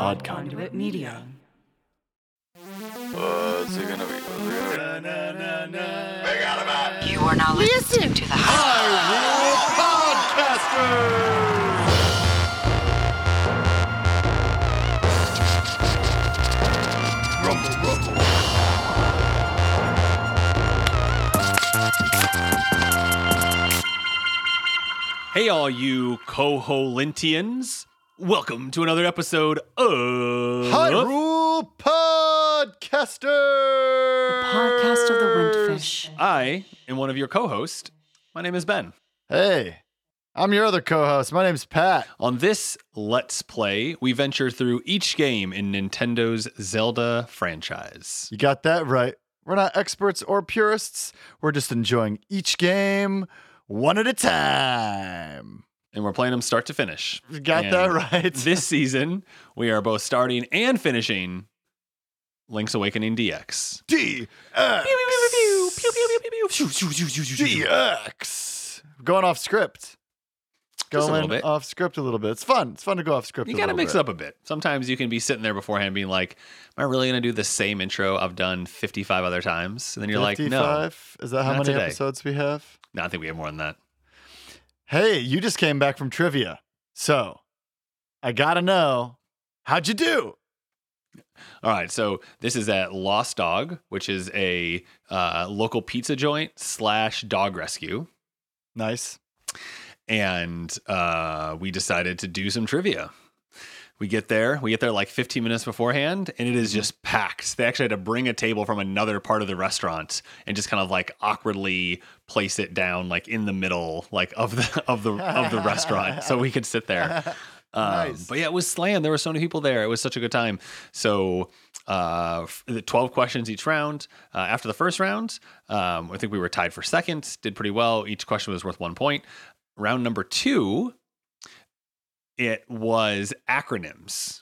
Odd Conduit Media. What's it gonna be? What's it gonna be? You are now listening to the High Hey, all you Koholintians. Welcome to another episode of Hyrule Podcaster. The podcast of the Windfish. I am one of your co hosts. My name is Ben. Hey, I'm your other co-host. My name's Pat. On this Let's Play, we venture through each game in Nintendo's Zelda franchise. You got that right. We're not experts or purists. We're just enjoying each game one at a time. And we're playing them start to finish. Got And that right. this season, we are both starting and finishing Link's Awakening DX. D DX. Going off script. Just a little Going bit. off script a little bit. It's fun. It's fun to go off script. A little bit. You got to mix bit. it up a bit. Sometimes you can be sitting there beforehand being like, Am I really going to do the same intro I've done 55 other times? And then you're like, No, 55? Is that how many today. episodes we have? no, I think we have more than that. Hey, you just came back from trivia. So I gotta know, how'd you do? All right. So this is at Lost Dog, which is a uh, local pizza joint slash dog rescue. Nice. and uh, we decided to do some trivia. We get there, we get there like 15 minutes beforehand, and it is just packed. They actually had to bring a table from another part of the restaurant and just kind of like awkwardly place it down like in the middle like of the of the of the restaurant so we could sit there. Um, Nice. But yeah, it was slammed. There were so many people there. It was such a good time. So, uh, f- the 12 questions each round. Uh, after the first round, um, I think we were tied for second, did pretty well. Each question was worth one point. Round number two, it was acronyms.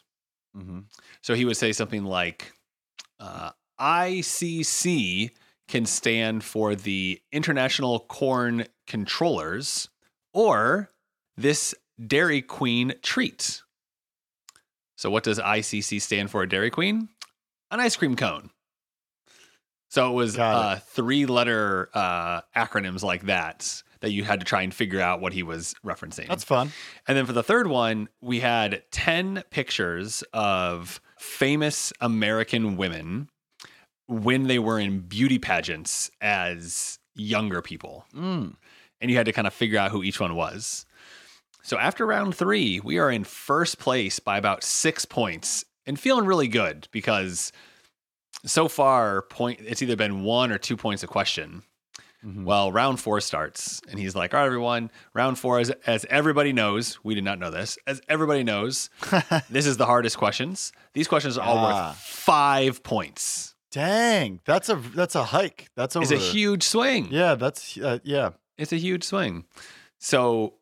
Mm-hmm. So he would say something like uh, ICC can stand for the International Corn Controllers or this Dairy Queen treat. So, what does ICC stand for, Dairy Queen? An ice cream cone. So, it was uh, three letter uh, acronyms like that that you had to try and figure out what he was referencing. That's fun. And then for the third one, we had 10 pictures of famous American women when they were in beauty pageants as younger people. Mm. And you had to kind of figure out who each one was. So after round three, we are in first place by about six points and feeling really good because so far, point it's either been one or two points a question. Mhm. Well, round four starts, and he's like, "All right, everyone, round four, as, as everybody knows, we did not know this. As everybody knows, this is the hardest questions. These questions are all Ah. worth five points. Dang, that's a that's a hike. That's over. It's a huge swing. Yeah, that's uh, yeah. It's a huge swing. So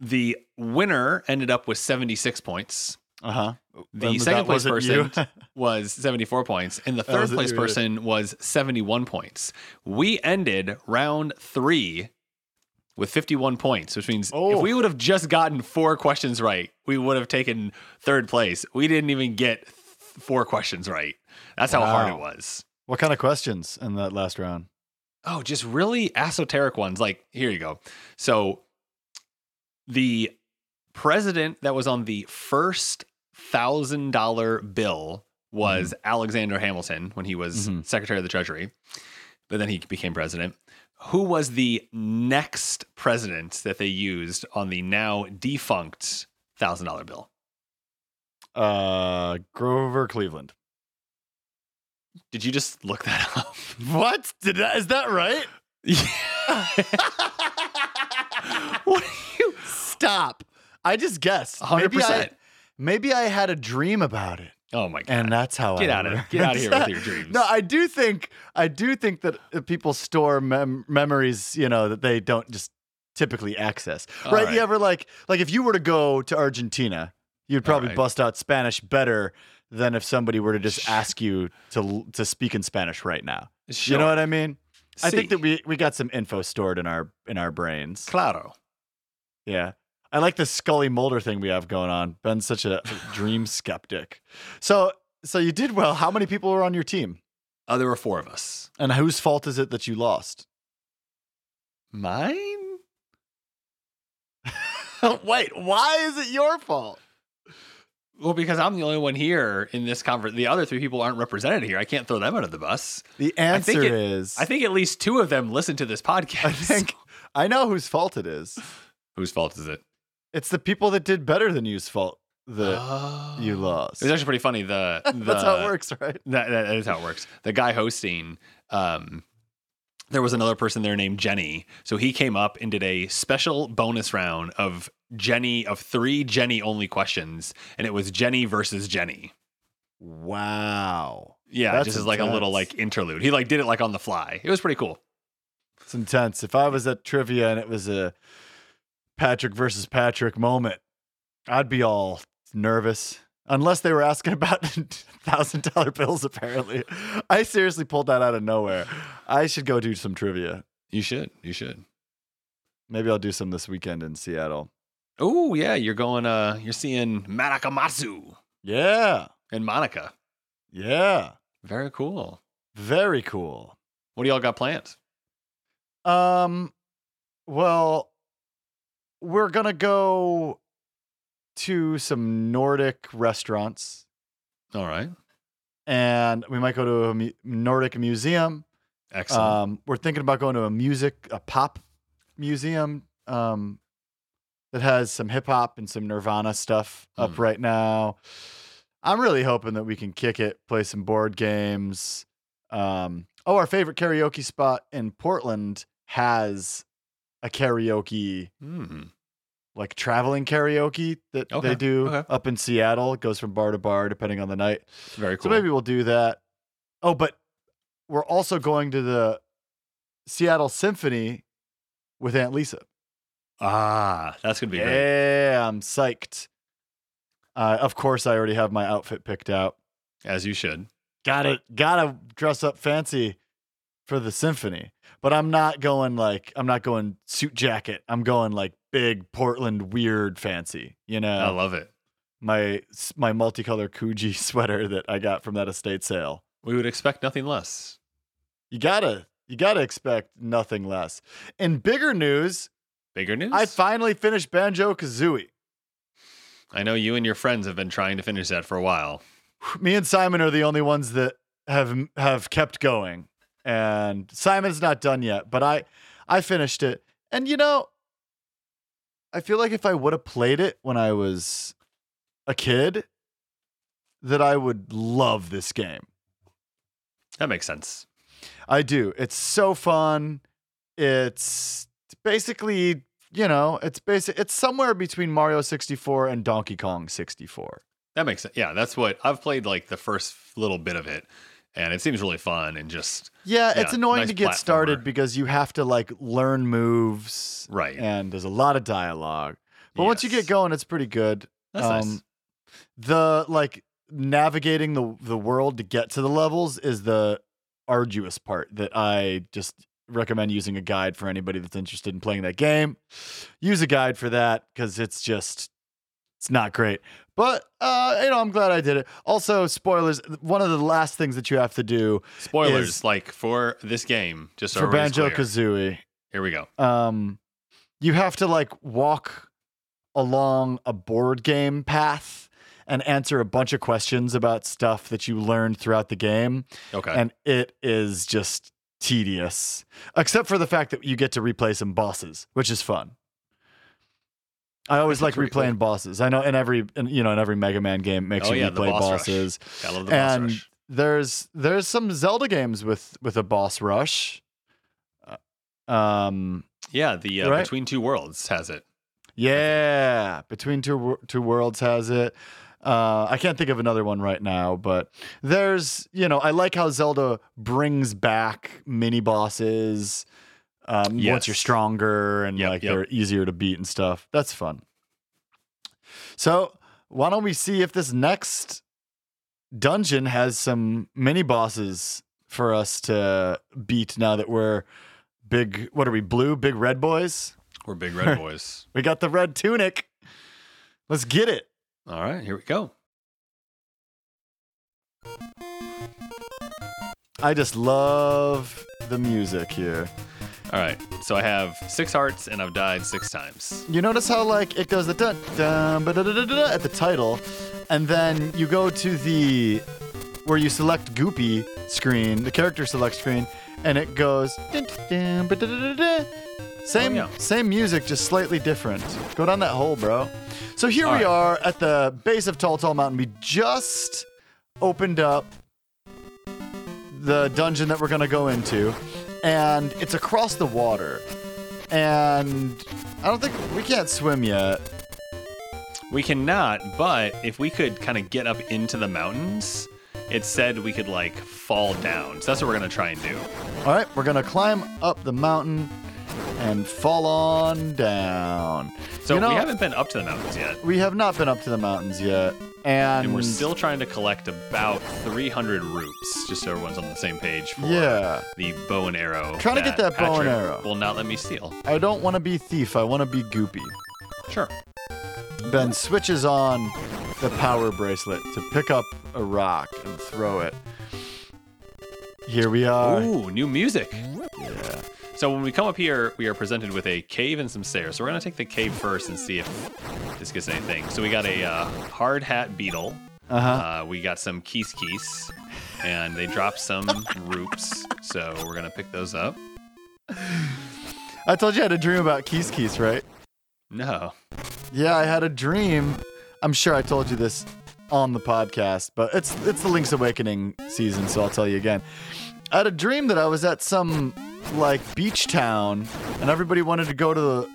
the winner ended up with 76 points. Uh huh. The second place person was 74 points, and the third place you person was 71 points. We ended round three with 51 points, which means Oh. if we oh. would have just gotten four questions right, we would have taken third place. We didn't even get th- four questions right. That's how hard it was. What kind of questions in that last round? Oh, just really esoteric ones. Like, here you go. So, the president that was on the first thousand dollar bill was Alexander Hamilton when he was Mhm. Secretary of the Treasury, but then he became president. Who was the next president that they used on the now defunct thousand dollar bill? Uh, Grover Cleveland. Did you just look that up? What did that? Is that right? what are you? Stop. I just guessed. Hundred percent. Maybe I had a dream about it. Oh my god! and that's how Get I out of- get out of here with your dreams. no, I do think I do think that uh, people store mem- memories, you know, that they don't just typically access. Right? right. You ever like like if you were to go to Argentina, you'd probably right. bust out Spanish better than if somebody were to just ask you to to speak in Spanish right now. You know what I mean? I think that we we got some info stored in our in our brains. Claro. Yeah. I like the Scully Mulder thing we have going on. Ben's such a dream skeptic. So, so you did well. How many people were on your team? Uh, there were four of us. And whose fault is it that you lost? Mine? Wait, why is it your fault? Well, because I'm the only one here in this conference. The other three people aren't represented here. I can't throw them under the bus. The I think answer it- is I think at least two of them listen to this podcast. I think I know whose fault it is. Whose fault is it? It's the people that did better than you's fault that Oh. you lost. It was actually pretty funny. The, the That's how it works, right? That, that is how it works. The guy hosting, um, there was another person there named Jenny. So he came up and did a special bonus round of Jenny of three Jenny only questions, and it was Jenny versus Jenny. Wow. Yeah, That's just as like a little like interlude. He like did it like on the fly. It was pretty cool. It's intense. If I was at trivia and it was a Patrick versus Patrick moment, I'd be all nervous. Unless they were asking about thousand dollar bills, apparently. I seriously pulled that out of nowhere. I should go do some trivia. You should. You should. Maybe I'll do some this weekend in Seattle. Oh yeah, you're going. Uh, you're seeing Manakamatsu Yeah. and Monica. Yeah. Very cool. Very cool. What do y'all got planned? Um, well, we're gonna go to some Nordic restaurants, All right. and we might go to a mu- Nordic museum. Excellent. Um, we're thinking about going to a music, a pop museum, um, that has some hip hop and some Nirvana stuff up Mm. right now. I'm really hoping that we can kick it, play some board games. Um, oh, our favorite karaoke spot in Portland has a karaoke, Hmm. Like traveling karaoke that Okay, they do okay. up in Seattle. It goes from bar to bar depending on the night. Very cool. So maybe we'll do that. Oh, but we're also going to the Seattle Symphony with Aunt Lisa. ah, that's gonna be great. Yeah, I'm psyched. Uh, of course, I already have my outfit picked out. As you should. Gotta gotta dress up fancy for the symphony. But I'm not going like I'm not going suit jacket. I'm going like big Portland weird fancy. You know, I love it. my my multicolor Coogi sweater that I got from that estate sale. We would expect nothing less. You gotta you gotta expect nothing less. In bigger news, Bigger news. I finally finished Banjo Kazooie. I know you and your friends have been trying to finish that for a while. Me and Simon are the only ones that have have kept going, and Simon's not done yet. But I I finished it, and you know, I feel like if I would have played it when I was a kid, that I would love this game. That makes sense. I do. It's so fun. It's basically, you know, it's basic. It's somewhere between Mario 64 and Donkey Kong 64. That makes sense. Yeah, that's what I've played like the first little bit of it, and it seems really fun and just Yeah, it's annoying nice to get started because you have to like learn moves, right. and there's a lot of dialogue. But once you get going, it's pretty good. That's um, nice. The like navigating the the world to get to the levels is the arduous part that I just recommend using a guide for anybody that's interested in playing that game. Use a guide for that because it's just it's not great. But uh, you know, I'm glad I did it. Also, spoilers. One of the last things that you have to do Spoilers, is- like for this game, just so for Banjo. Kazooie, Here we go. um, you have to like walk along a board game path and answer a bunch of questions about stuff that you learned throughout the game. Okay. And it is just tedious, except for the fact that you get to replay some bosses, which is fun. I always like pretty cool. replaying bosses. I know in every in, you know in every Mega Man game makes Oh, you yeah, replay boss bosses. I love the boss and rush. there's there's some Zelda games with with a boss rush. Uh, Um Yeah, the uh, Right. Between Two Worlds has it. Yeah, Between Two Two Worlds has it. Uh, I can't think of another one right now, but there's you know I like how Zelda brings back mini bosses um, once you're stronger and Yep, like yep. they're easier to beat and stuff. That's fun. So why don't we see if this next dungeon has some mini bosses for us to beat now that we're big? What are we? Blue, big red boys. We're big red boys. We got the red tunic. Let's get it. All right, here we go. I just love the music here. All right, so I have six hearts and I've died six times. You notice how like it goes the dun dun ba da da da da at the title, and then you go to the where you select Goopy screen, the character select screen, and it goes dun dun ba da da da da. Same oh, yeah. same music, just slightly different. Go down that hole, bro. So here All we right. are at the base of Tall Tall Mountain. We just opened up the dungeon that we're gonna go into, and it's across the water. And I don't think we can't swim yet. We cannot, but if we could kind of get up into the mountains, it said we could like fall down. So that's what we're gonna try and do. All right, we're gonna climb up the mountain and fall on down. So You know- we haven't been up to the mountains yet, We have not been up to the mountains yet, and, and we're still trying to collect about 300 roots, just so everyone's on the same page for yeah. the bow and arrow. Trying to get that bow and arrow. Will not let me steal. I don't want to be thief. I want to be goopy. Sure. Ben switches on the power bracelet to pick up a rock and throw it. Here we are. Ooh, new music. So when we come up here, we are presented with a cave and some stairs. So we're gonna take the cave first and see if this gets anything. So we got a uh, hard hat beetle. Uh-huh. Uh, we got some keys keys, and they dropped some roots. So we're gonna pick those up. I told you I had a dream about Keys Keys, right? No. Yeah, I had a dream. I'm sure I told you this on the podcast, but it's it's the Link's Awakening season, so I'll tell you again. I had a dream that I was at some like beach town and everybody wanted to go to the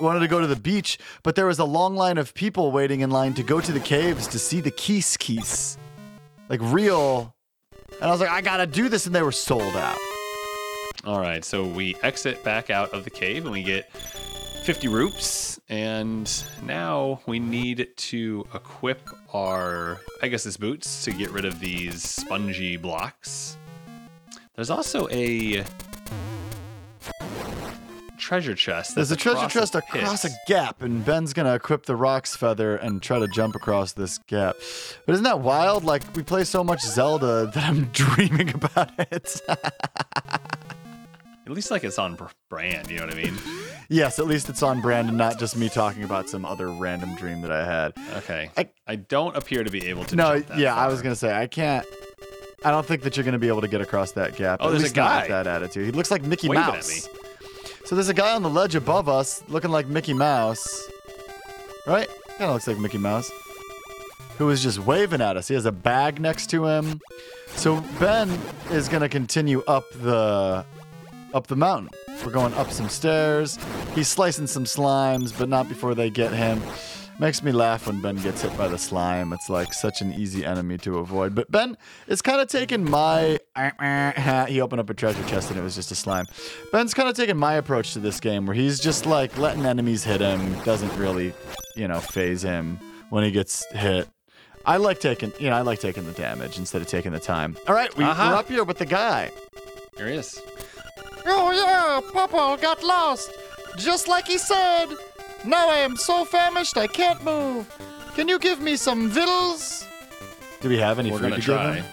wanted to go to the beach, but there was a long line of people waiting in line to go to the caves to see the Keys Keys. Like real. And I was like, I gotta do this, and they were sold out. All right. So we exit back out of the cave, and we get 50 roots. And now we need to equip our Pegasus boots to get rid of these spongy blocks. There's also a treasure chest. There's a treasure chest a across a gap, and Ben's gonna equip the Roc's Feather and try to jump across this gap. But isn't that wild? Like, we play so much Zelda that I'm dreaming about it. At least like it's on brand. You know what I mean? yes, at least it's on brand and not just me talking about some other random dream that I had. Okay. I- I, don't appear to be able to. no, jump that yeah, I was gonna say, I can't. I don't think that you're gonna be able to get across that gap. Oh, at there's a least not with guy. that attitude. He looks like Mickey Waving at Mouse. me. So there's a guy on the ledge above us looking like Mickey Mouse. Right? Kind of looks like Mickey Mouse. Who is just waving at us. He has a bag next to him. So Ben is going to continue up the up the mountain. We're going up some stairs. He's slicing some slimes, but not before they get him. Makes me laugh when Ben gets hit by the slime. It's like such an easy enemy to avoid. But Ben it's kind of taken my. He opened up a treasure chest and it was just a slime. Ben's kind of taken my approach to this game where he's just like letting enemies hit him. Doesn't really, you know, phase him when he gets hit. I like taking, you know, I like taking the damage instead of taking the time. All right, we, Uh-huh. we're up here with the guy. Here he is. Oh yeah, Papa got lost. Just like he said. Now I am so famished I can't move. Can you give me some victuals? Do we have any We're food gonna to give try. him?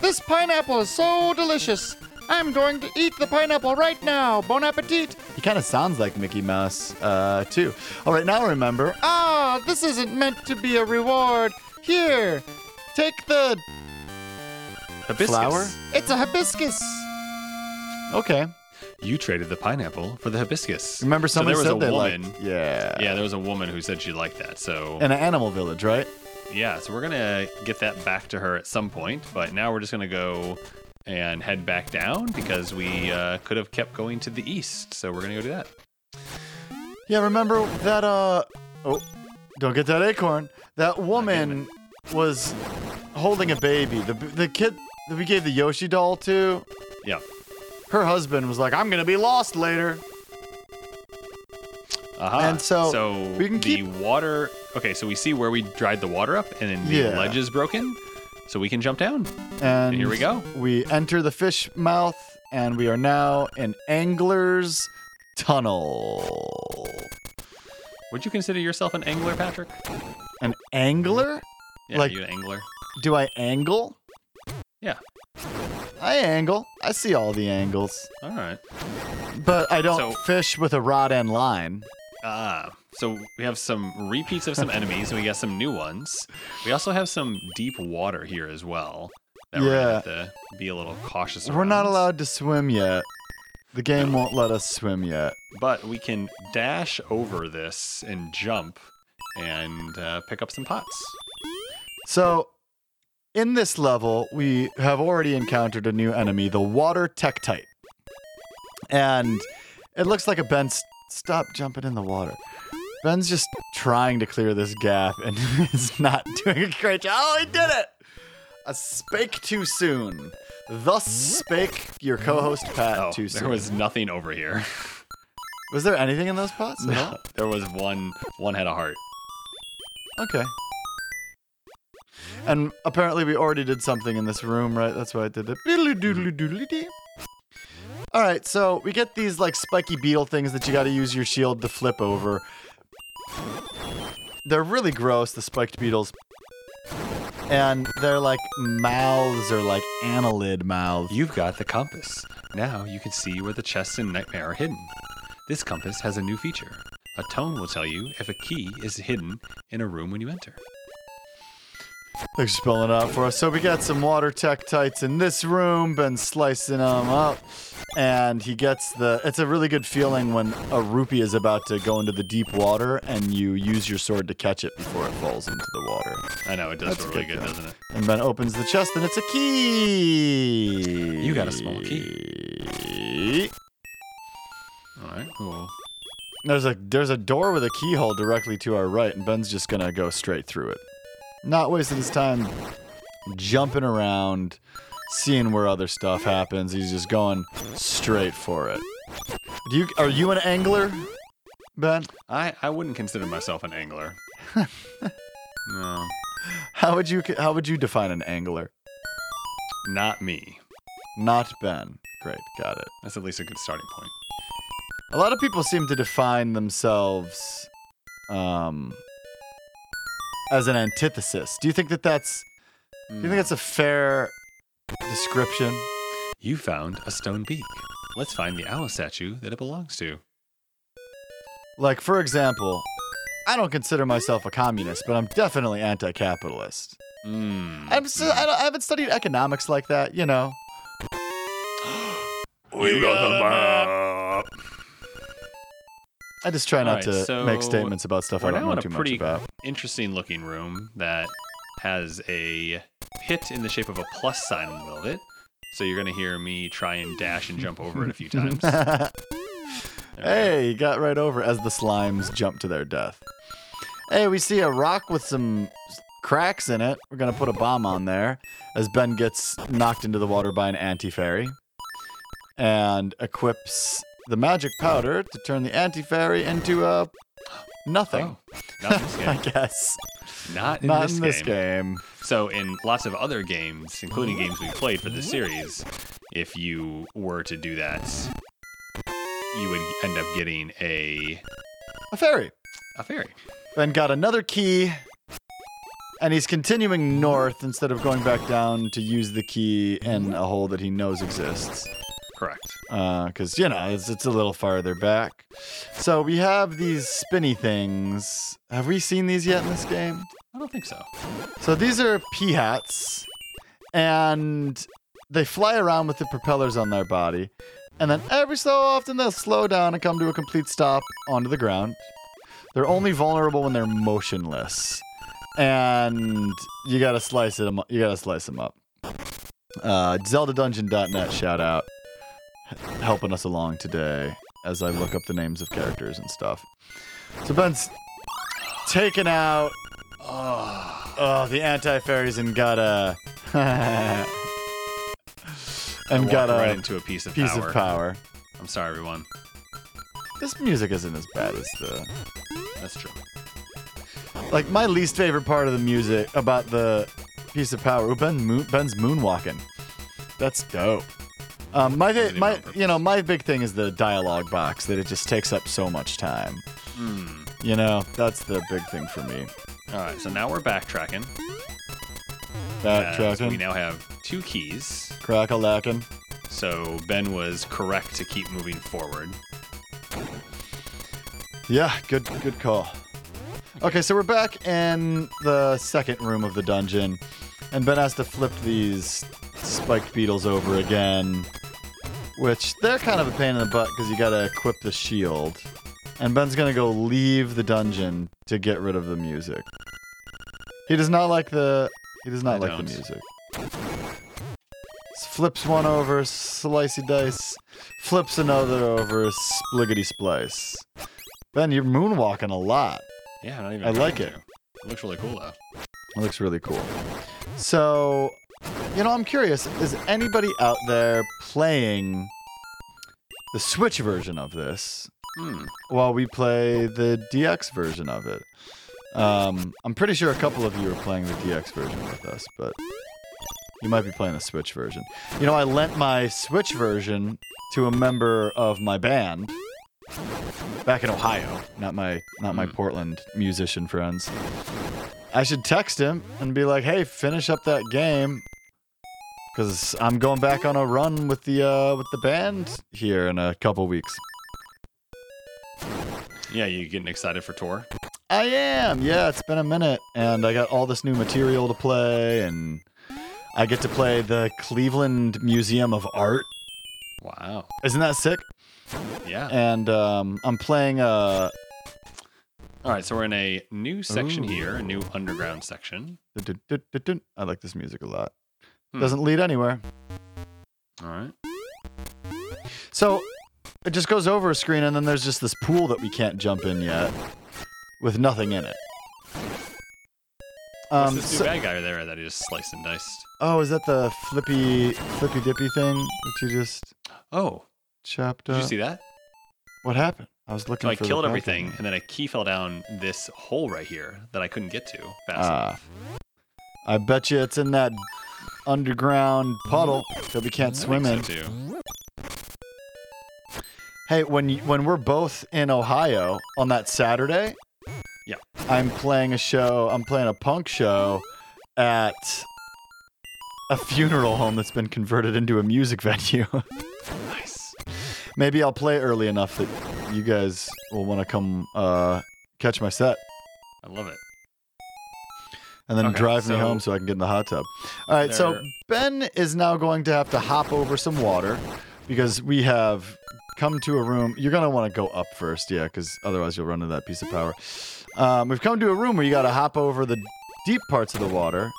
This pineapple is so delicious. I'm going to eat the pineapple right now. Bon appetit. He kind of sounds like Mickey Mouse, uh, too. All right, now remember. Ah, this isn't meant to be a reward. Here, take the Hibiscus. flower. It's a hibiscus. Okay. You traded the pineapple for the hibiscus. Remember, so there was said a they woman. liked. Yeah. Yeah, there was a woman who said she liked that. So In an animal village, right? yeah, so we're gonna get that back to her at some point. But now we're just gonna go and head back down because we uh, could have kept going to the east. So we're gonna go do that. Yeah, remember that uh oh don't get that acorn. That woman was holding a baby. The the kid that we gave the Yoshi doll to, Yeah. Her husband was like, I'm gonna be lost later. Uh-huh. And so so we can the keep- water. Okay, so we see where we dried the water up, and then the Yeah. ledge is broken, so we can jump down. And Here we go. We enter the fish mouth and we are now in Angler's Tunnel. Would you consider yourself an angler, Patrick? An angler? Yeah, Like- you an angler? Do I angle? Yeah. I angle. I see all the angles. All right. But I don't So- fish with a rod and line. Ah, so we have some repeats of some enemies, and we got some new ones. We also have some deep water here as well. That we're gonna have to be a little cautious. We're not around. allowed to swim yet. The game won't let us swim yet. but we can dash over this and jump and uh, pick up some pots. So, in this level, we have already encountered a new enemy, the Water Tektite. And it looks like a Ben. St- Stop jumping in the water. Ben's just trying to clear this gap and is not doing a great job. Oh, he did it! I spake too soon. Thus spake your co-host Pat Oh, too soon. there was nothing over here. Was there anything in those pots? no, there was one. One had a heart. Okay. And apparently we already did something in this room, right? That's why I did it. All right, so we get these like spiky beetle things that you got to use your shield to flip over. They're really gross, the spiked beetles. And they're like mouths or like annelid mouths. You've got the compass. Now you can see where the chests in Nightmare are hidden. This compass has a new feature. A tone will tell you if a key is hidden in a room when you enter. Thanks for spelling it out for us. So we got some water tektites in this room. Been slicing them up, and he gets the. It's a really good feeling when a rupee is about to go into the deep water, and you use your sword to catch it before it falls into the water. I know it does That's feel really good good, doesn't it? And Ben opens the chest, and it's a key. You got a small key. All right. Cool. There's a there's a door with a keyhole directly to our right, and Ben's just gonna go straight through it. Not wasting his time jumping around, seeing where other stuff happens. He's just going straight for it. Do you are you an angler, Ben? I I wouldn't consider myself an angler. no, How would you how would you define an angler? not me. Not Ben. Great, got it. That's at least a good starting point. A lot of people seem to define themselves um, as an antithesis. Do you think that that's do you think that's a fair description? You found a stone beak. Let's find the owl statue that it belongs to. Like, for example, I don't consider myself a communist, but I'm definitely anti-capitalist. Mm. I'm I, don't, I haven't studied economics like that, you know. We got the map. I just try not Alright, to make statements about stuff I don't now know too much about. interesting looking room that has a pit in the shape of a plus sign in the middle of it. So you're gonna hear me try and dash and jump over it a few times. There we go. hey, you got right over as the slimes jump to their death. Hey, we see a rock with some cracks in it. We're gonna put a bomb on there as Ben gets knocked into the water by an anti-fairy and equips the magic powder to turn the anti-fairy into a nothing. Oh, not in this I guess. Not in, Not this, in this game. game. So in lots of other games, including games we played for the series, if you were to do that, you would end up getting a A fairy. a fairy. Ben got another key, and he's continuing north instead of going back down to use the key in a hole that he knows exists. Correct. Because, you know, it's, it's a little farther back. So we have these spinny things. Have we seen these yet in this game? I don't think so. So these are pea hats, and they fly around with the propellers on their body. And then every so often they'll slow down and come to a complete stop onto the ground. They're only vulnerable when they're motionless, and you gotta slice it. You gotta slice them up. Uh, ZeldaDungeon.net shout out, helping us along today as I look up the names of characters and stuff. So Ben's taken out Oh, oh the anti fairies and got a and got right a into a piece of piece power. of power. I'm sorry, everyone. This music isn't as bad as the That's true. like my least favorite part of the music about the piece of power. Ooh, Ben moon, Ben's moonwalking. That's dope. Um, my my you know my big thing is the dialogue box that it just takes up so much time. Hmm. You know, that's the big thing for me. All right, so now we're backtracking. Backtracking, We now have two keys. crack a lacking. So Ben was correct to keep moving forward. Yeah, good good call. Okay, so we're back in the second room of the dungeon, and Ben has to flip these spiked beetles over again, which they're kind of a pain in the butt because you gotta equip the shield. And Ben's gonna go leave the dungeon to get rid of the music. He does not like the he does not I like the don't. music. Flips one over, slicey dice. Flips another over, spliggity splice. Ben, you're moonwalking a lot. Yeah, not even. I like it. to. It looks really cool though. It looks really cool. So, you know, I'm curious is anybody out there playing the Switch version of this Hmm. while we play the DX version of it? Um, I'm pretty sure a couple of you are playing the DX version with us, but you might be playing the Switch version. You know, I lent my Switch version to a member of my band back in Ohio, not my not my Hmm. Portland musician friends. I should text him and be like, "Hey, finish up that game." Cuz I'm going back on a run with the uh with the band here in a couple weeks. Yeah, you getting excited for tour? I am. Yeah, it's been a minute and I got all this new material to play and I get to play the Cleveland Museum of Art. Wow. Isn't that sick? Yeah. And um I'm playing uh All right, so we're in a new section Ooh. here, a new underground section. dun, dun, dun, dun. I like this music a lot. Hmm. Doesn't lead anywhere. All right. So it just goes over a screen, and then there's just this pool that we can't jump in yet, with nothing in it. What's Um, this new so- bad guy there that he just sliced and diced? oh, is that the flippy flippy dippy thing that you just Oh, chopped up. did up? you see that? What happened? I was looking So I killed everything, and then a key fell down this hole right here that I couldn't get to fast Ah. I bet you it's in that underground puddle that we can't I swim in. think so too. Hey, when you, when we're both in Ohio on that Saturday, Yeah. I'm playing a show. I'm playing a punk show at a funeral home that's been converted into a music venue. Nice. Maybe I'll play early enough that you guys will want to come uh, catch my set I love it. and then Okay, drive me home so I can get in the hot tub. All right, so Ben is now going to have to hop over some water because we have come to a room. You're going to want to go up first, yeah, because otherwise you'll run into that piece of power. Um, we've come to a room where you got to hop over the deep parts of the water.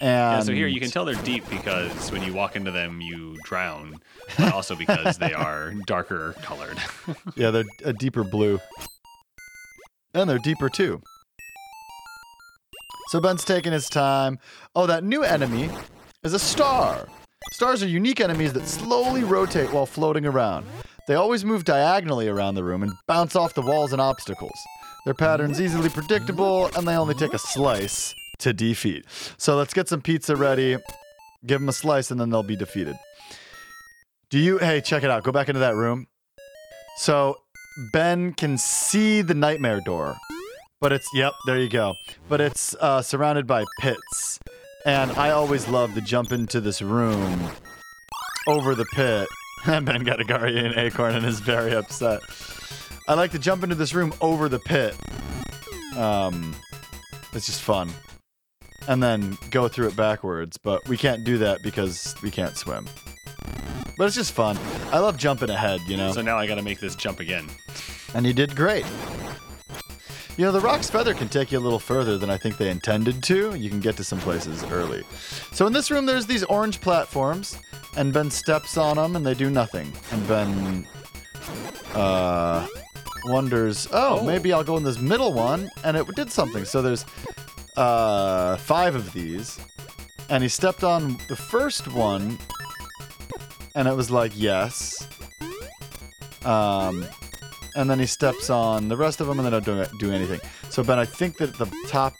And Yeah, so here you can tell they're deep because when you walk into them, you drown, but also because they are darker colored. Yeah, they're a deeper blue. And they're deeper too. So Ben's taking his time. Oh, that new enemy is a star. Stars are unique enemies that slowly rotate while floating around. They always move diagonally around the room and bounce off the walls and obstacles. Their pattern's easily predictable, and they only take a slice to defeat. So let's get some pizza ready, give them a slice, and then they'll be defeated. Do you, hey, check it out. Go back into that room. So Ben can see the nightmare door, but it's yep, there you go. But it's uh, surrounded by pits, and I always love to jump into this room over the pit. And Ben got a guardian acorn and is very upset. I like to jump into this room over the pit. Um, it's just fun, and then go through it backwards. But we can't do that because we can't swim. But it's just fun. I love jumping ahead, you know. so now I got to make this jump again. And you did great. You know, the Roc's Feather can take you a little further than I think they intended to. You can get to some places early. So in this room, there's these orange platforms, and Ben steps on them, and they do nothing. And Ben uh, wonders, oh, Oh. maybe I'll go in this middle one, and it did something. So there's uh, five of these, and he stepped on the first one, and it was like, yes. Um, and then he steps on the rest of them, and they don't do, do anything. So, Ben, I think that the top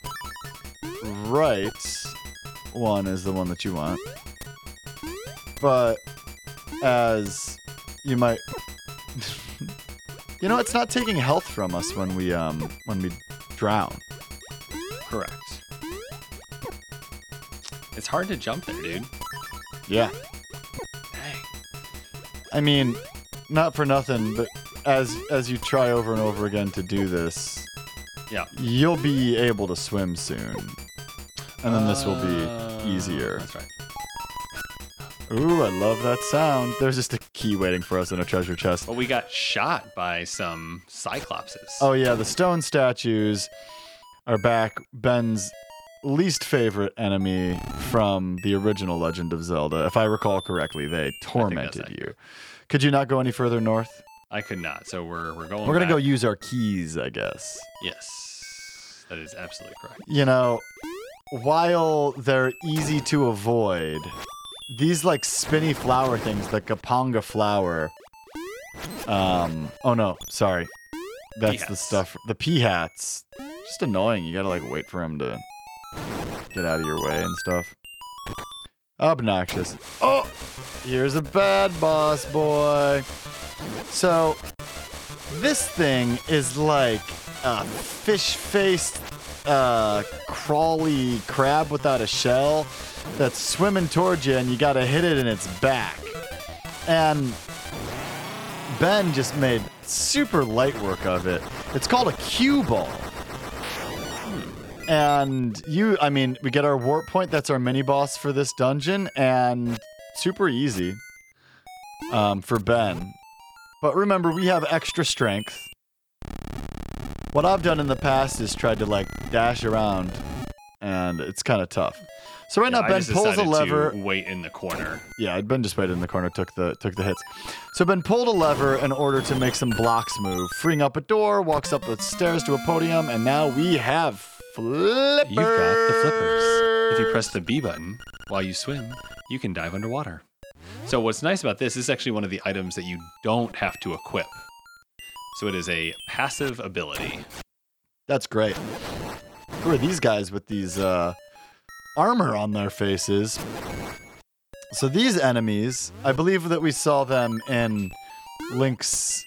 right one is the one that you want. But as you might You know, it's not taking health from us when we um when we drown. Correct. It's hard to jump there, dude. Yeah. Dang. I mean, not for nothing, but as as you try over and over again to do this, Yeah. you'll be able to swim soon. And then this will be Uh, easier. That's right. Ooh, I love that sound. There's just a key waiting for us in a treasure chest. But we got shot by some cyclopses. Oh yeah, the stone statues are back. Ben's least favorite enemy from the original Legend of Zelda. If I recall correctly, they tormented you. Could you not go any further north? I could not. So we're we're going. We're gonna go use our keys, I guess. Yes, that is absolutely correct. You know, while they're easy to avoid, these like spinny flower things, the Goponga flower. Um. Oh no, sorry. That's the Pea-hats. stuff. The pea hats. Just annoying. You gotta like wait for them to get out of your way and stuff. Obnoxious. Oh, here's a bad boss boy. So, this thing is like a fish-faced, uh, crawly crab without a shell that's swimming towards you, and you gotta hit it in its back. And Ben just made super light work of it. It's called a cue ball. And you, I mean, we get our warp point. That's our mini boss for this dungeon, and super easy um, for Ben. But remember, we have extra strength. What I've done in the past is tried to like dash around, and it's kind of tough. So right Yeah, now, Ben pulls a lever. wait in the corner. Yeah, Ben just waited in the corner, took the took the hits. So Ben pulled a lever in order to make some blocks move, freeing up a door, walks up the stairs to a podium, and now we have flippers. You've got the flippers. If you press the B button while you swim, you can dive underwater. So what's nice about this, this is actually one of the items that you don't have to equip. So it is a passive ability. That's great. Who are these guys with these uh, armor on their faces? So these enemies, I believe that we saw them in Links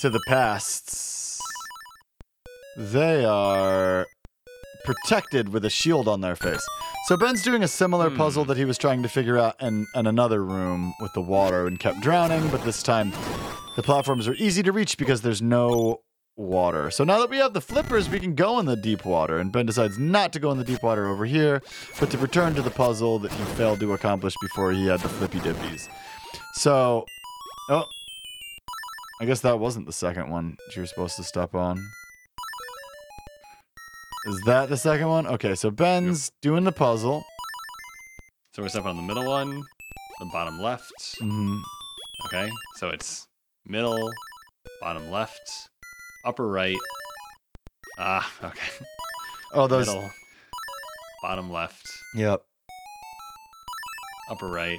to the Pasts. They are protected with a shield on their face. So Ben's doing a similar Hmm. puzzle that he was trying to figure out in, in another room with the water and kept drowning, but this time the platforms are easy to reach because there's no water. So now that we have the flippers, we can go in the deep water. And Ben decides not to go in the deep water over here, but to return to the puzzle that he failed to accomplish before he had the flippy dippies. So, oh, I guess that wasn't the second one that you were supposed to step on. Is that the second one? Okay, so Ben's doing the puzzle. So we're stepping on the middle one, the bottom left. hmm Okay, so it's middle, bottom left, upper right. Ah, okay. Oh, those. Middle, bottom left, Yep. upper right,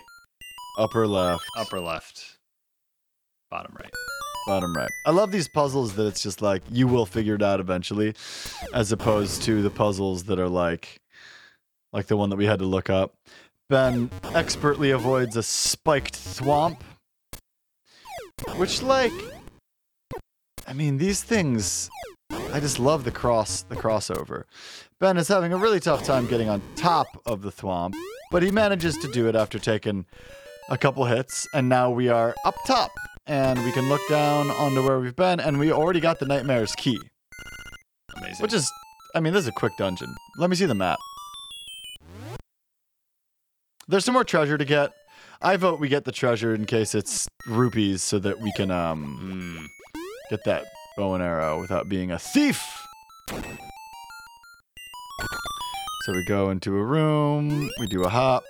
Upper left. upper left, bottom right. Bottom right. I love these puzzles that it's just like you will figure it out eventually, as opposed to the puzzles that are like, like the one that we had to look up. Ben expertly avoids a spiked thwomp, which like, I mean, these things. I just love the cross, the crossover. Ben is having a really tough time getting on top of the thwomp, but he manages to do it after taking a couple hits, and now we are up top, and we can look down onto where we've been, and we already got the Nightmare's key, Amazing. which is, I mean, this is a quick dungeon. Let me see the map. There's some more treasure to get. I vote we get the treasure in case it's rupees, so that we can um Mm, get that bow and arrow without being a thief. So we go into a room, we do a hop.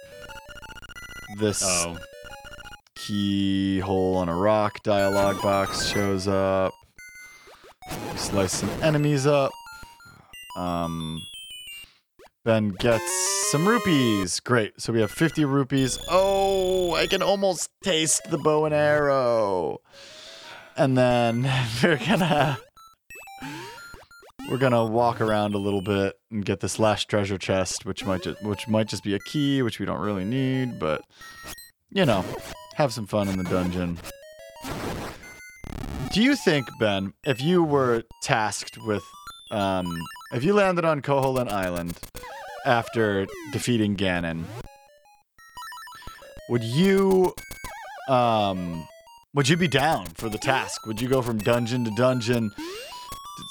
This oh, keyhole on a rock dialogue box shows up. Slice some enemies up. Um, Ben gets some rupees. Great. So we have 50 rupees. Oh, I can almost taste the bow and arrow. And then we're gonna we're gonna walk around a little bit and get this last treasure chest, which might just which might just be a key, which we don't really need, but you know, have some fun in the dungeon. Do you think, Ben, if you were tasked with, um, if you landed on Koholint Island after defeating Ganon, would you, um, would you be down for the task? Would you go from dungeon to dungeon,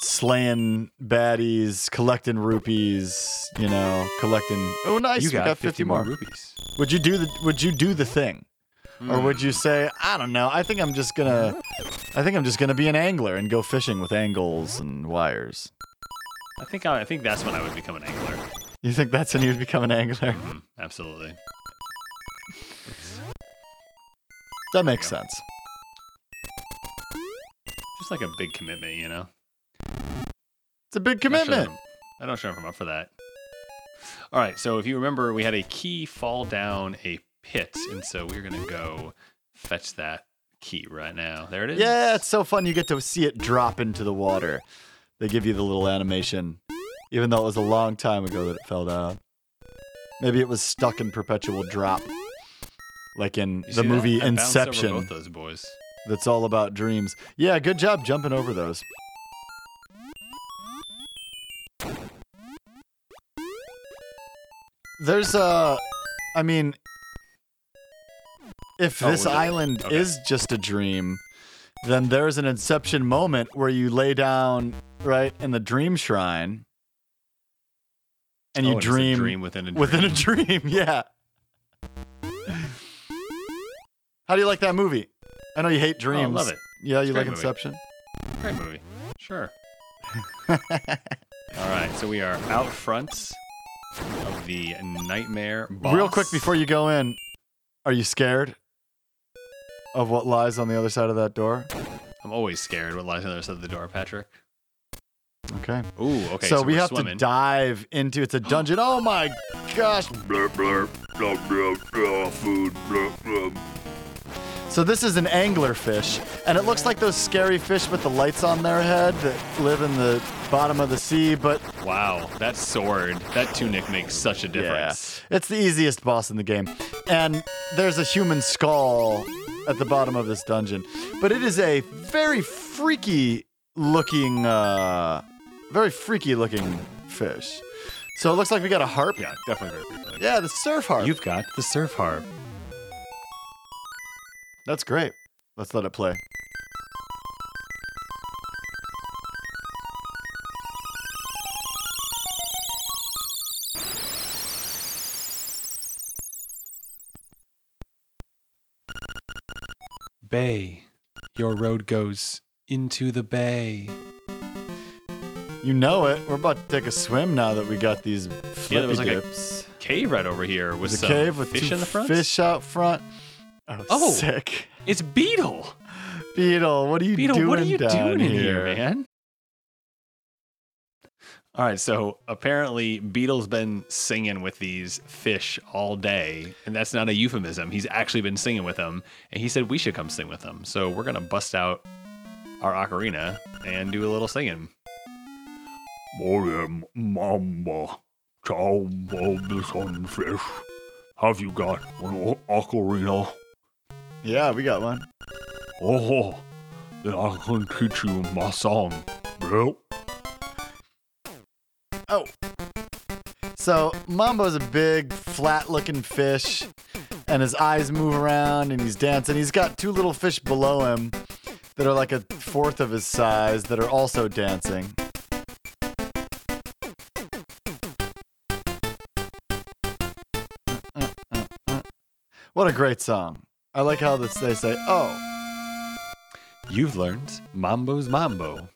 slaying baddies, collecting rupees, you know, collecting? Oh, nice, you we got, got 50, more rupees. Would you do the Would you do the thing, or would you say, I don't know, I think I'm just gonna, I think I'm just gonna be an angler and go fishing with angles and wires. I think I, I think that's when I would become an angler. You think that's when you'd become an angler? Mhm, absolutely. That makes sense. Just like a big commitment, you know. It's a big commitment. I'm- don't sure if I'm up for that. All right, so if you remember, we had a key fall down a pit, and so we're gonna go fetch that key right now. There it is. Yeah, it's so fun. You get to see it drop into the water. They give you the little animation, even though it was a long time ago that it fell down. Maybe it was stuck in perpetual drop, like in You the that? movie over Inception. both those boys. That's all about dreams. Yeah, good job jumping over those. There's a, I mean, if Oh, this island Okay. is just a dream, then there's an inception moment where you lay down right in the dream shrine and Oh, you it's a dream, dream within a dream. within a dream. Yeah. How do you like that movie? I know you hate oh, dreams. Oh, love it. Yeah, you like movie. Inception? Great movie. Sure. All right, so we are out front of the nightmare boss. Real quick before you go in, are you scared of what lies on the other side of that door? I'm always scared what lies on the other side of the door, Patrick. Okay. Ooh, okay. so, So, we have swimming. to dive into it's a dungeon. oh my gosh. Blur, blur, blur, blur, blur, food, blur, blur. So this is an angler fish, and it looks like those scary fish with the lights on their head that live in the bottom of the sea, but Wow, that sword, that tunic makes such a difference. Yeah, it's the easiest boss in the game. And there's a human skull at the bottom of this dungeon. But it is a very freaky looking, uh, very freaky looking fish. So it looks like we got a harp. Yeah, definitely very. Yeah, the surf harp. You've got the surf harp. That's great. Let's let it play. Bay. Your road goes into the bay. You know it. We're about to take a swim now that we got these Yeah, flippy there was like a. Cave right over here with There's a some cave with fish two in the front. fish out front. Oh, Oh. sick. It's Beetle. Beetle, what are you Beetle, doing what are you down doing in here, man? All right, so apparently Beetle's been singing with these fish all day, and that's not a euphemism. He's actually been singing with them, and he said we should come sing with them. So we're gonna bust out our ocarina and do a little singing. Morning, Mambo, child of the sunfish. Have you got an ocarina? Yeah, we got one. Oh, then I can teach you my song, bro. Oh. So Mambo's a big, flat-looking fish, and his eyes move around, and he's dancing. He's got two little fish below him that are like a fourth of his size that are also dancing. What a great song. I like how this, they say, oh, You've learned Mambo's Mambo.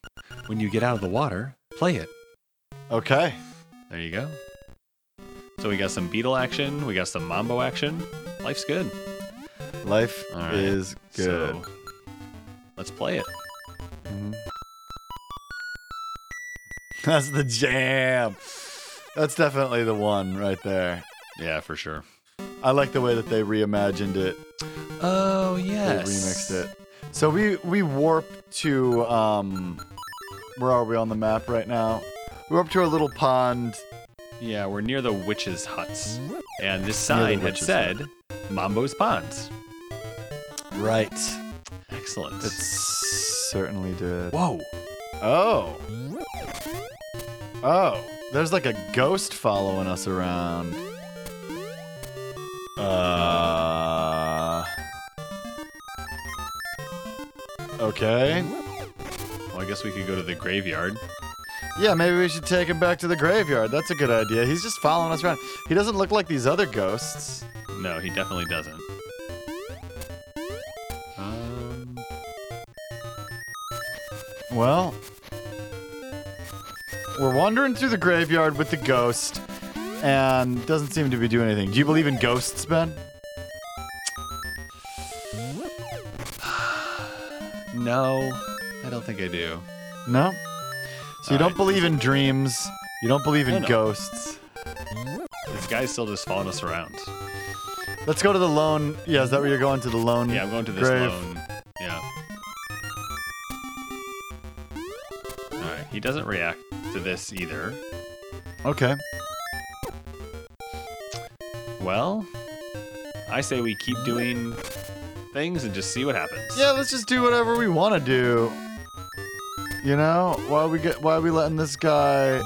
When you get out of the water, play it. Okay. There you go. So we got some Beetle action, we got some Mambo action. Life's good. Life right, is good. So let's play it. That's the jam. That's definitely the one right there. Yeah, for sure. I like the way that they reimagined it. Oh yes. They remixed it. So we we warp to um where are we on the map right now? We warp to a little pond. Yeah, we're near the witches' huts, and this sign had said Mambo's Ponds. Right. Excellent. It's certainly did. Whoa. Oh. Oh. There's like a ghost following us around. Uh. Okay. Well, I guess we could go to the graveyard. Yeah, maybe we should take him back to the graveyard. That's a good idea. He's just following us around. He doesn't look like these other ghosts. No, he definitely doesn't. Um, Well, we're wandering through the graveyard with the ghost, and doesn't seem to be doing anything. Do you believe in ghosts, Ben? no, I don't think I do. No. So you don't Alright. believe in dreams. You don't believe in No, no. ghosts. This guy's still just following us around. Let's go to the lone. Yeah, is that where you're going to the lone? Yeah, I'm going to this grave? lone. Yeah. Alright, he doesn't react to this either. Okay. Well, I say we keep doing things and just see what happens. Yeah, let's just do whatever we want to do. You know, why we get? Why are we letting this guy?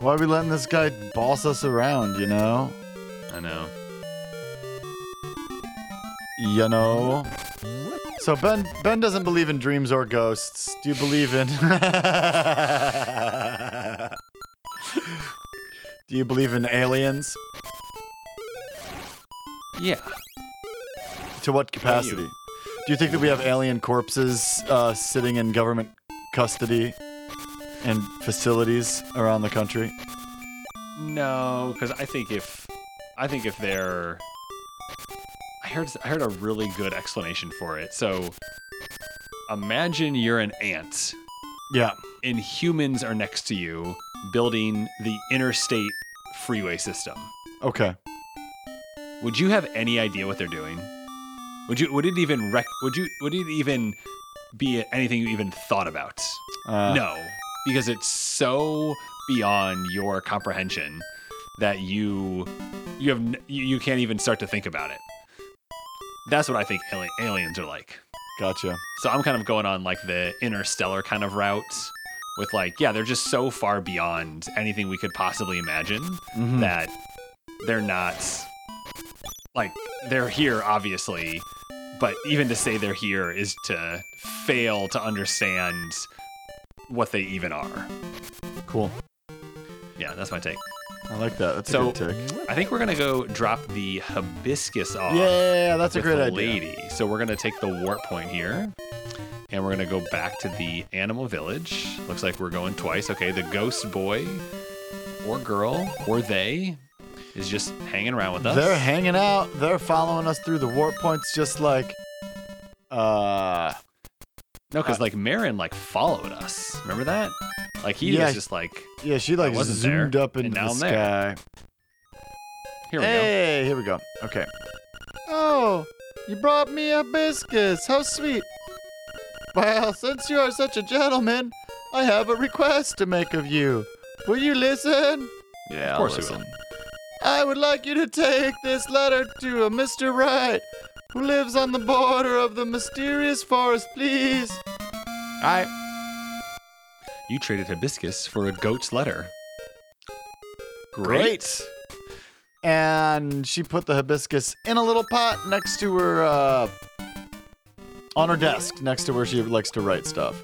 Why are we letting this guy boss us around? You know. I know. You know. So Ben Ben doesn't believe in dreams or ghosts. Do you believe in? Do you believe in aliens? Yeah. To what capacity? Do you think that we have alien corpses uh, sitting in government custody and facilities around the country? No, because I think if I think if they're I heard I heard a really good explanation for it. So imagine you're an ant Yeah. and humans are next to you building the interstate freeway system. Okay. Would you have any idea what they're doing? Would you would it even rec- would you would it even be anything you even thought about? Uh, no, because it's so beyond your comprehension that you you have you can't even start to think about it. That's what I think ali- aliens are like. Gotcha. So I'm kind of going on like the interstellar kind of route with like yeah, they're just so far beyond anything we could possibly imagine Mhm. that they're not like they're here obviously, but even to say they're here is to fail to understand what they even are. Cool. Yeah, that's my take. I like that. That's So- a good take. I think we're gonna go drop the hibiscus off. Yeah, that's a great the idea. lady. So we're gonna take the warp point here, and we're gonna go back to the animal village. Looks like we're going twice. Okay, the ghost boy, or girl, or they, is just hanging around with us. They're hanging out. They're following us through the warp points, just like. Uh. no, because like Marin like followed us. Remember that? Like he Yeah. was just like, Yeah, she like wasn't zoomed there, up into the I'm there. sky. here we go. hey, here we go. Okay. Oh, you brought me a hibiscus. How sweet. Well, since you are such a gentleman, I have a request to make of you. Will you listen? Yeah, Of course we will. I would like you to take this letter to a Mr. Write, who lives on the border of the mysterious forest, please. I. You traded hibiscus for a goat's letter. Great. And she put the hibiscus in a little pot next to her, uh, on her desk, next to where she likes to write stuff.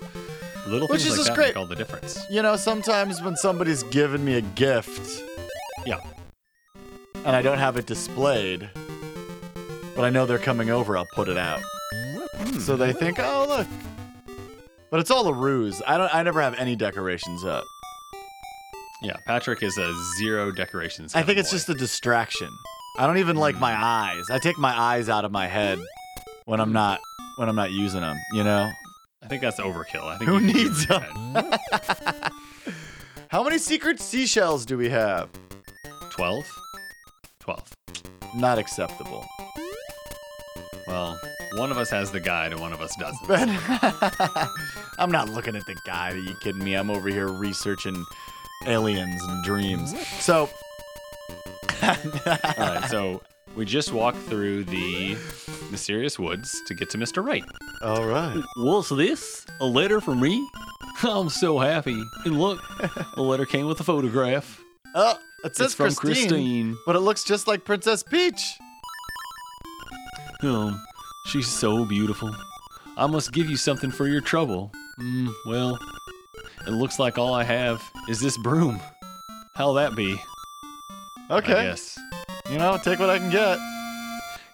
Little Which things is like just that great. make all the difference. You know, sometimes when somebody's given me a gift Yeah. And I don't have it displayed, but I know they're coming over, I'll put it out. Hmm. So they think, oh, look. But it's all a ruse. I don't. I never have any decorations up. Yeah, Patrick is a zero decorations. I think it's boy. just a distraction. I don't even like my hmm. eyes. I take my eyes out of my head when I'm not when I'm not using them. You know. I think that's overkill. I think Who needs them? How many secret seashells do we have? 12? 12. Not acceptable. Well, one of us has the guide and one of us doesn't. I'm not looking at the guide. Are you kidding me? I'm over here researching aliens and dreams. So, All right, so We just walked through the mysterious woods to get to Mr. Write. All right. What's this? A letter from me? I'm so happy. And look, the letter came with a photograph. Oh, it says it's from Christine, Christine. but it looks just like Princess Peach. Um, she's so beautiful. I must give you something for your trouble. Mm, well, it looks like all I have is this broom. How'll that be? Okay. Yes. You know, take what I can get.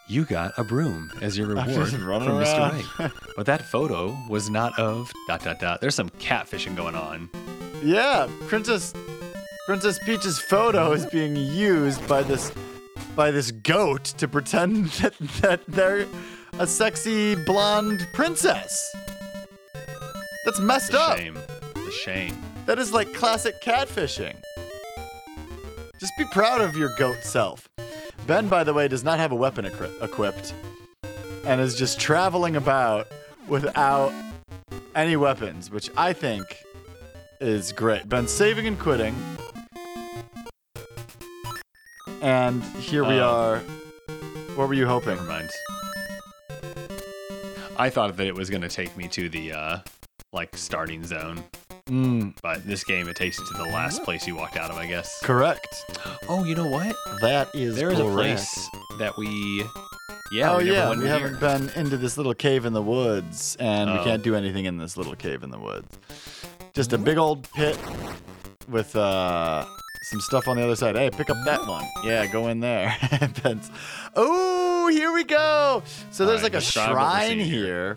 You got a broom as your reward from running Mr. around. Right. But that photo was not of dot dot dot. There's some catfishing going on. Yeah, Princess Princess Peach's photo is being used by this by this goat to pretend that, that they're a sexy blonde princess. That's messed The up. shame. The shame. That is like classic catfishing. Just be proud of your goat self. Ben, by the way, does not have a weapon equi- equipped and is just traveling about without any weapons, which I think is great. Ben's saving and quitting. And here we Oh. are. What were you hoping? Never mind. I thought that it was gonna take me to the uh like starting zone. Mm, But this game it takes you to the last place you walked out of, I guess. correct. Oh, you know what? That is There is a correct. place that we Yeah, oh we never yeah, went we in haven't here. been into this little cave in the woods, and we Oh. can't do anything in this little cave in the woods. Just a big old pit with uh, some stuff on the other side. Hey, pick up that one. Yeah, go in there. Oh, here we go. So there's All like a describe what we're shrine here.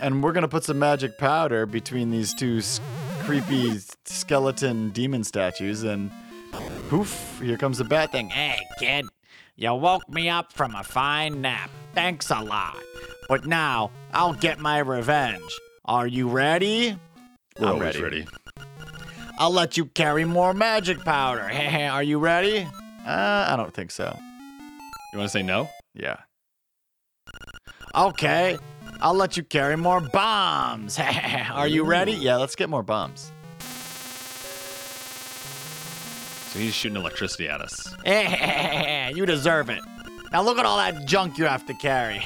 and we're gonna put some magic powder between these two s- creepy skeleton demon statues, and poof, here comes the bat thing. Hey, kid, you woke me up from a fine nap. Thanks a lot. But now I'll get my revenge. Are you ready? We're I'm ready. ready. I'll let you carry more magic powder. Hey, Are you ready? Uh, I don't think so. You wanna say no? Yeah. Okay. I'll let you carry more bombs. Are you ready? Yeah, let's get more bombs. So he's shooting electricity at us. you deserve it. Now look at all that junk you have to carry.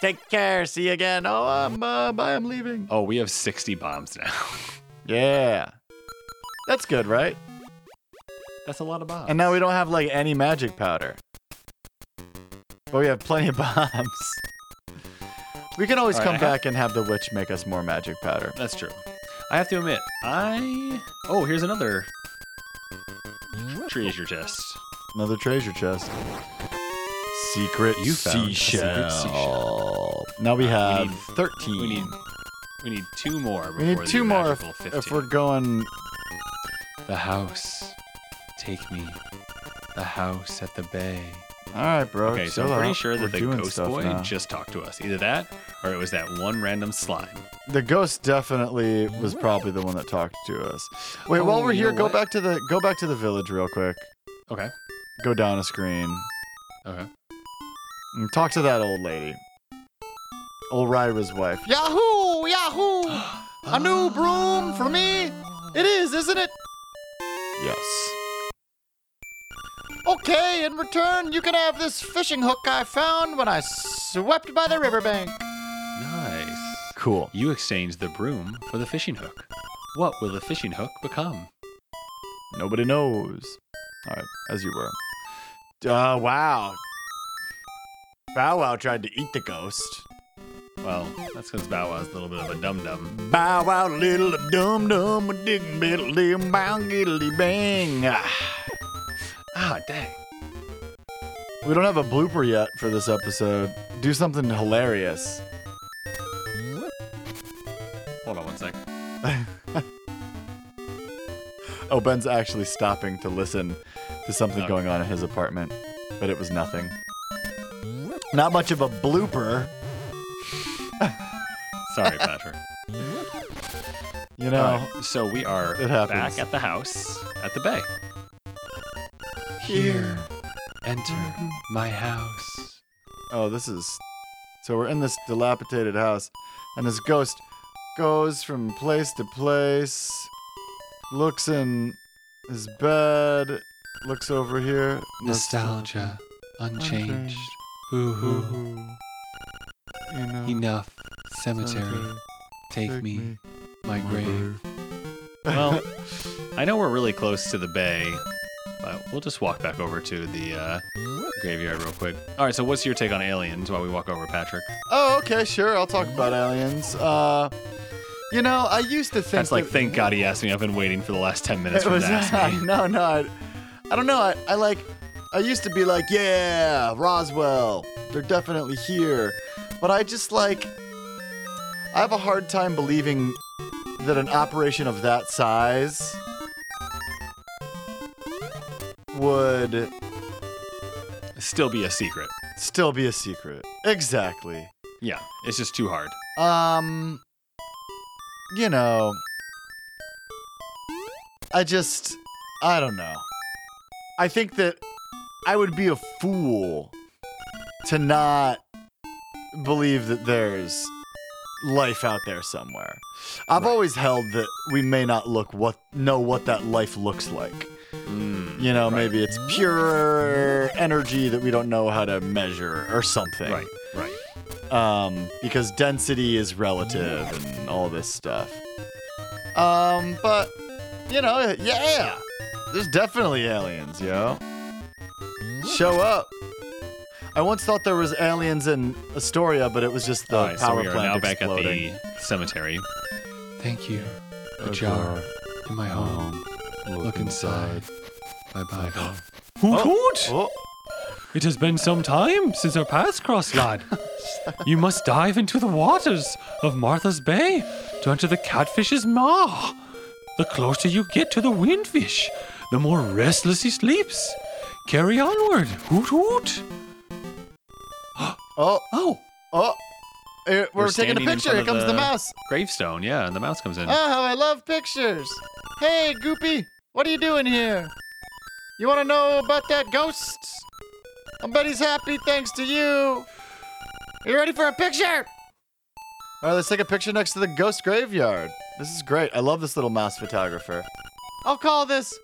Take care. See you again. Oh, um, uh, bye, I'm leaving. Oh, we have 60 bombs now. Yeah. That's good, right? That's a lot of bombs. And now we don't have like any magic powder. But we have plenty of bombs. We can always All right, come have- back and have the witch make us more magic powder. That's true. I have to admit, I. Oh, here's another treasure chest. Another treasure chest. Secret You found secret seashell. Now we Uh, have we need- 13. We need we need two more. We need two more if, if we're going. The house. Take me. The house at the bay. All right, bro. Okay, so chill I'm pretty out. sure We're that the doing ghost stuff boy now. just talked to us. Either that, or it was that one random slime. The ghost definitely was probably the one that talked to us. Wait, while Oh, we're you here, know go what? back to the go back to the village real quick. Okay. Go down a screen Okay. and talk to that old lady. Old Ryra's wife. Yahoo! Yahoo! A new broom for me? It is, isn't it? Yes. Okay, in return, you can have this fishing hook I found when I swept by the riverbank. Nice. Cool. You exchanged the broom for the fishing hook. What will the fishing hook become? Nobody knows. All right, as you were. Uh, wow. Bow Wow tried to eat the ghost. Well, that's because Bow Wow's a little bit of a dum dum. Bow Wow, little dum dum, dig diddle dim, bow giddly bang. Ah. Ah, dang. We don't have a blooper yet for this episode. Do something hilarious. Hold on one sec. Oh, Ben's actually stopping to listen to something Oh. going on in his apartment, but it was nothing. Not much of a blooper, Sorry, Patrick. you know. All right, so we are back at the house at the bay. Here. Enter mm-hmm. my house. Oh, this is. So we're in this dilapidated house, and this ghost goes from place to place, looks in his bed, looks over here. Nostalgia. Unchanged. Boo hoo. Enough. Cemetery. Take me. My grave. Well, I know we're really close to the bay, but we'll just walk back over to the uh, graveyard real quick. All right, so what's your take on aliens while we walk over, Patrick? Oh, okay, sure. I'll talk about aliens. Uh, you know, I used to think That's like, thank God he asked me. I've been waiting for the last 10 minutes It for him was to ask me. no, no. I, I don't know. I, I like. I used to be like, yeah, Roswell. They're definitely here, but I just like. I have a hard time believing that an operation of that size would Still be a secret. still be a secret. Exactly. Yeah, it's just too hard. Um, you know, I just, I don't know. I think that I would be a fool to not believe that there's life out there somewhere. I've always held that we may not look what know what that life looks like. Mm, You know, right. maybe it's pure energy that we don't know how to measure or something Right, right. um, because density is relative and all this stuff. Um, but you know, yeah, there's definitely aliens, yo. Show up. I once thought there was aliens in Astoria, but it was just the All right, so power we are plant now back at the cemetery. Thank you. A Oh, jar in my home. Um, look inside. Bye bye. Hoot hoot! Oh, It has been some time since our paths crossed, lad. you must dive into the waters of Martha's Bay to enter the catfish's maw. The closer you get to the windfish, the more restless he sleeps. Carry onward. Hoot hoot! oh, Oh, oh. We're, We're taking a picture. Here comes the the- mouse. Gravestone, yeah, and the mouse comes in. Oh, I love pictures. Hey, Goopy, what are you doing here? You want to know about that ghost? I bet he's happy thanks to you. Are you ready for a picture? All right, let's take a picture next to the ghost graveyard. This is great. I love this little mouse photographer. I'll call this.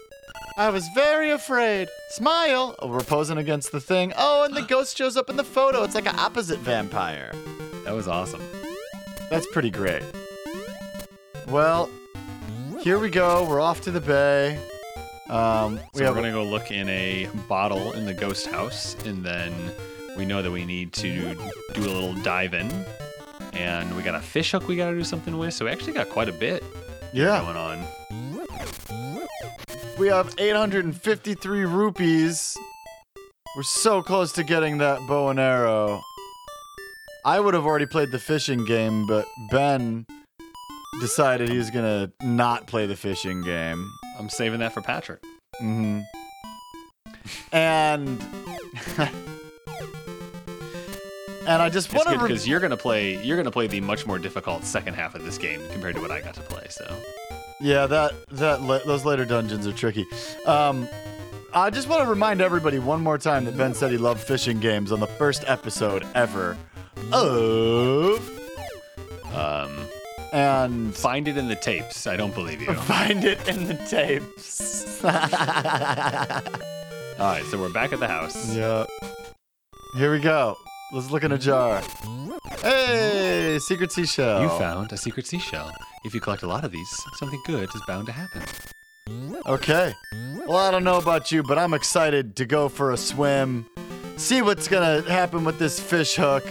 I was very afraid. Smile. Oh, we're posing against the thing. Oh, and the ghost shows up in the photo. It's like an opposite vampire. That was awesome. That's pretty great. Well, here we go. We're off to the bay. Um, we So we're gonna go look in a bottle in the ghost house, and then we know that we need to do a little dive in, and we got a fish hook we gotta do something with. So we actually got quite a bit yeah. going on. We have 853 rupees. We're so close to getting that bow and arrow. I would have already played the fishing game, but Ben decided he was gonna not play the fishing game. I'm saving that for Patrick. Mm-hmm. And and I just want to because you're gonna play. You're gonna play the much more difficult second half of this game compared to what I got to play. So Yeah, that that la- those later dungeons are tricky. Um, I just want to remind everybody one more time that Ben said he loved fishing games on the first episode ever of, um, and find it in the tapes. I don't believe you. find it in the tapes. All right, so we're back at the house. yeah. Here we go. Let's look in a jar. Hey, secret seashell. You found a secret seashell. If you collect a lot of these, something good is bound to happen. Okay. Well, I don't know about you, but I'm excited to go for a swim, see what's gonna happen with this fish hook.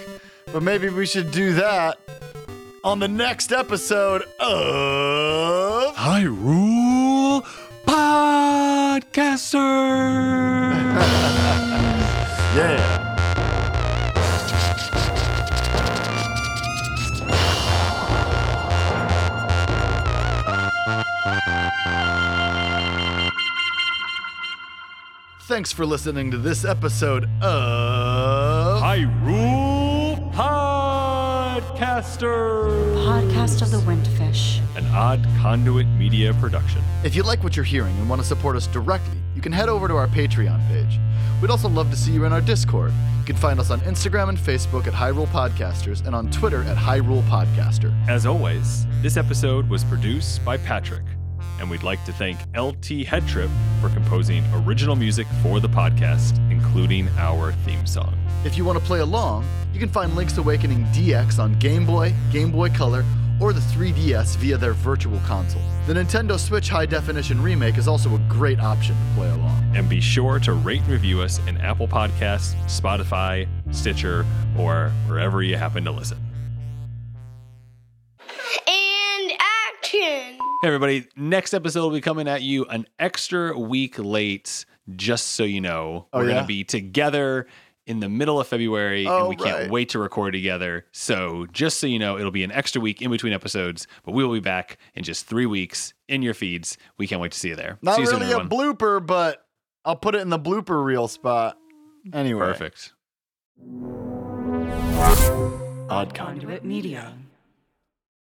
But maybe we should do that on the next episode of. Hyrule Podcaster! Yeah. Thanks for listening to this episode of. Hyrule Podcaster! Podcast of the Windfish. An odd conduit media production. If you like what you're hearing and want to support us directly, you can head over to our Patreon page. We'd also love to see you in our Discord. You can find us on Instagram and Facebook at Hyrule Podcasters and on Twitter at Hyrule Podcaster. As always, this episode was produced by Patrick, and we'd like to thank LT Headtrip for composing original music for the podcast, including our theme song. If you want to play along, you can find Link's Awakening DX on Game Boy, Game Boy Color, or the 3DS via their virtual console. The Nintendo Switch High Definition Remake is also a great option to play along. And be sure to rate and review us in Apple Podcasts, Spotify, Stitcher, or wherever you happen to listen. And action. Hey, everybody. Next episode will be coming at you an extra week late, just so you know. Oh, We're going to be together in the middle of February, Oh, and we can't wait to record together. So, just so you know, it'll be an extra week in between episodes, but we will be back in just three weeks in your feeds. We can't wait to see you there. Not see you soon, really a blooper, but I'll put it in the blooper reel spot. Anyway. Perfect. Odd kind. Conduit Media.